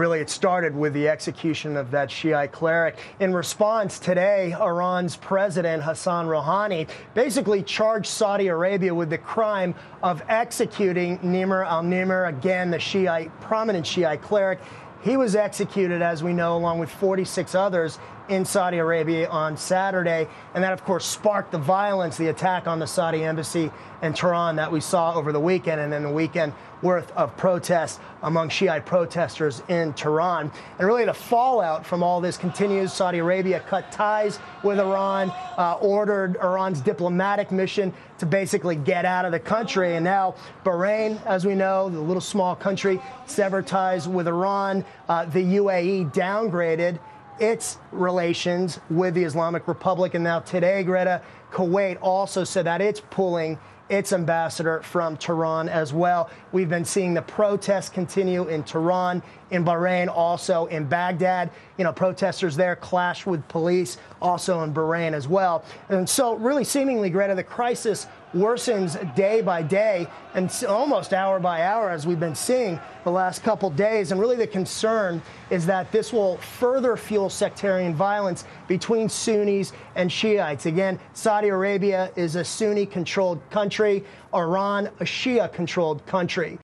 really, it started with the execution of that Shiite cleric. In response, today, Iran's president, Hassan Rouhani, basically charged Saudi Arabia with the crime of executing Nimr al Nimr, again, the Shiite, prominent Shiite cleric. He was executed, as we know, along with 46 others in Saudi Arabia on Saturday. And that, of course, sparked the violence, the attack on the Saudi embassy in Tehran that we saw over the weekend, and then the weekend worth of protests among Shiite protesters in Tehran. And really, the fallout from all this continues. Saudi Arabia cut ties with Iran, uh, ordered Iran's diplomatic mission to basically get out of the country. And now, Bahrain, as we know, the little small country, severed ties with Iran. Uh, the UAE downgraded its relations with the Islamic Republic. And now today, Greta, Kuwait also said that it's pulling its ambassador from Tehran as well. We've been seeing the protests continue in Tehran, in Bahrain, also in Baghdad. You know, protesters there clashed with police, also in Bahrain as well. And so, really, seemingly, Greta, the crisis worsens day by day and almost hour by hour, as we've been seeing the last couple days. And really, the concern is that this will further fuel sectarian violence between Sunnis and Shiites. Again, Saudi Arabia is a Sunni controlled country, Iran, a Shia controlled country.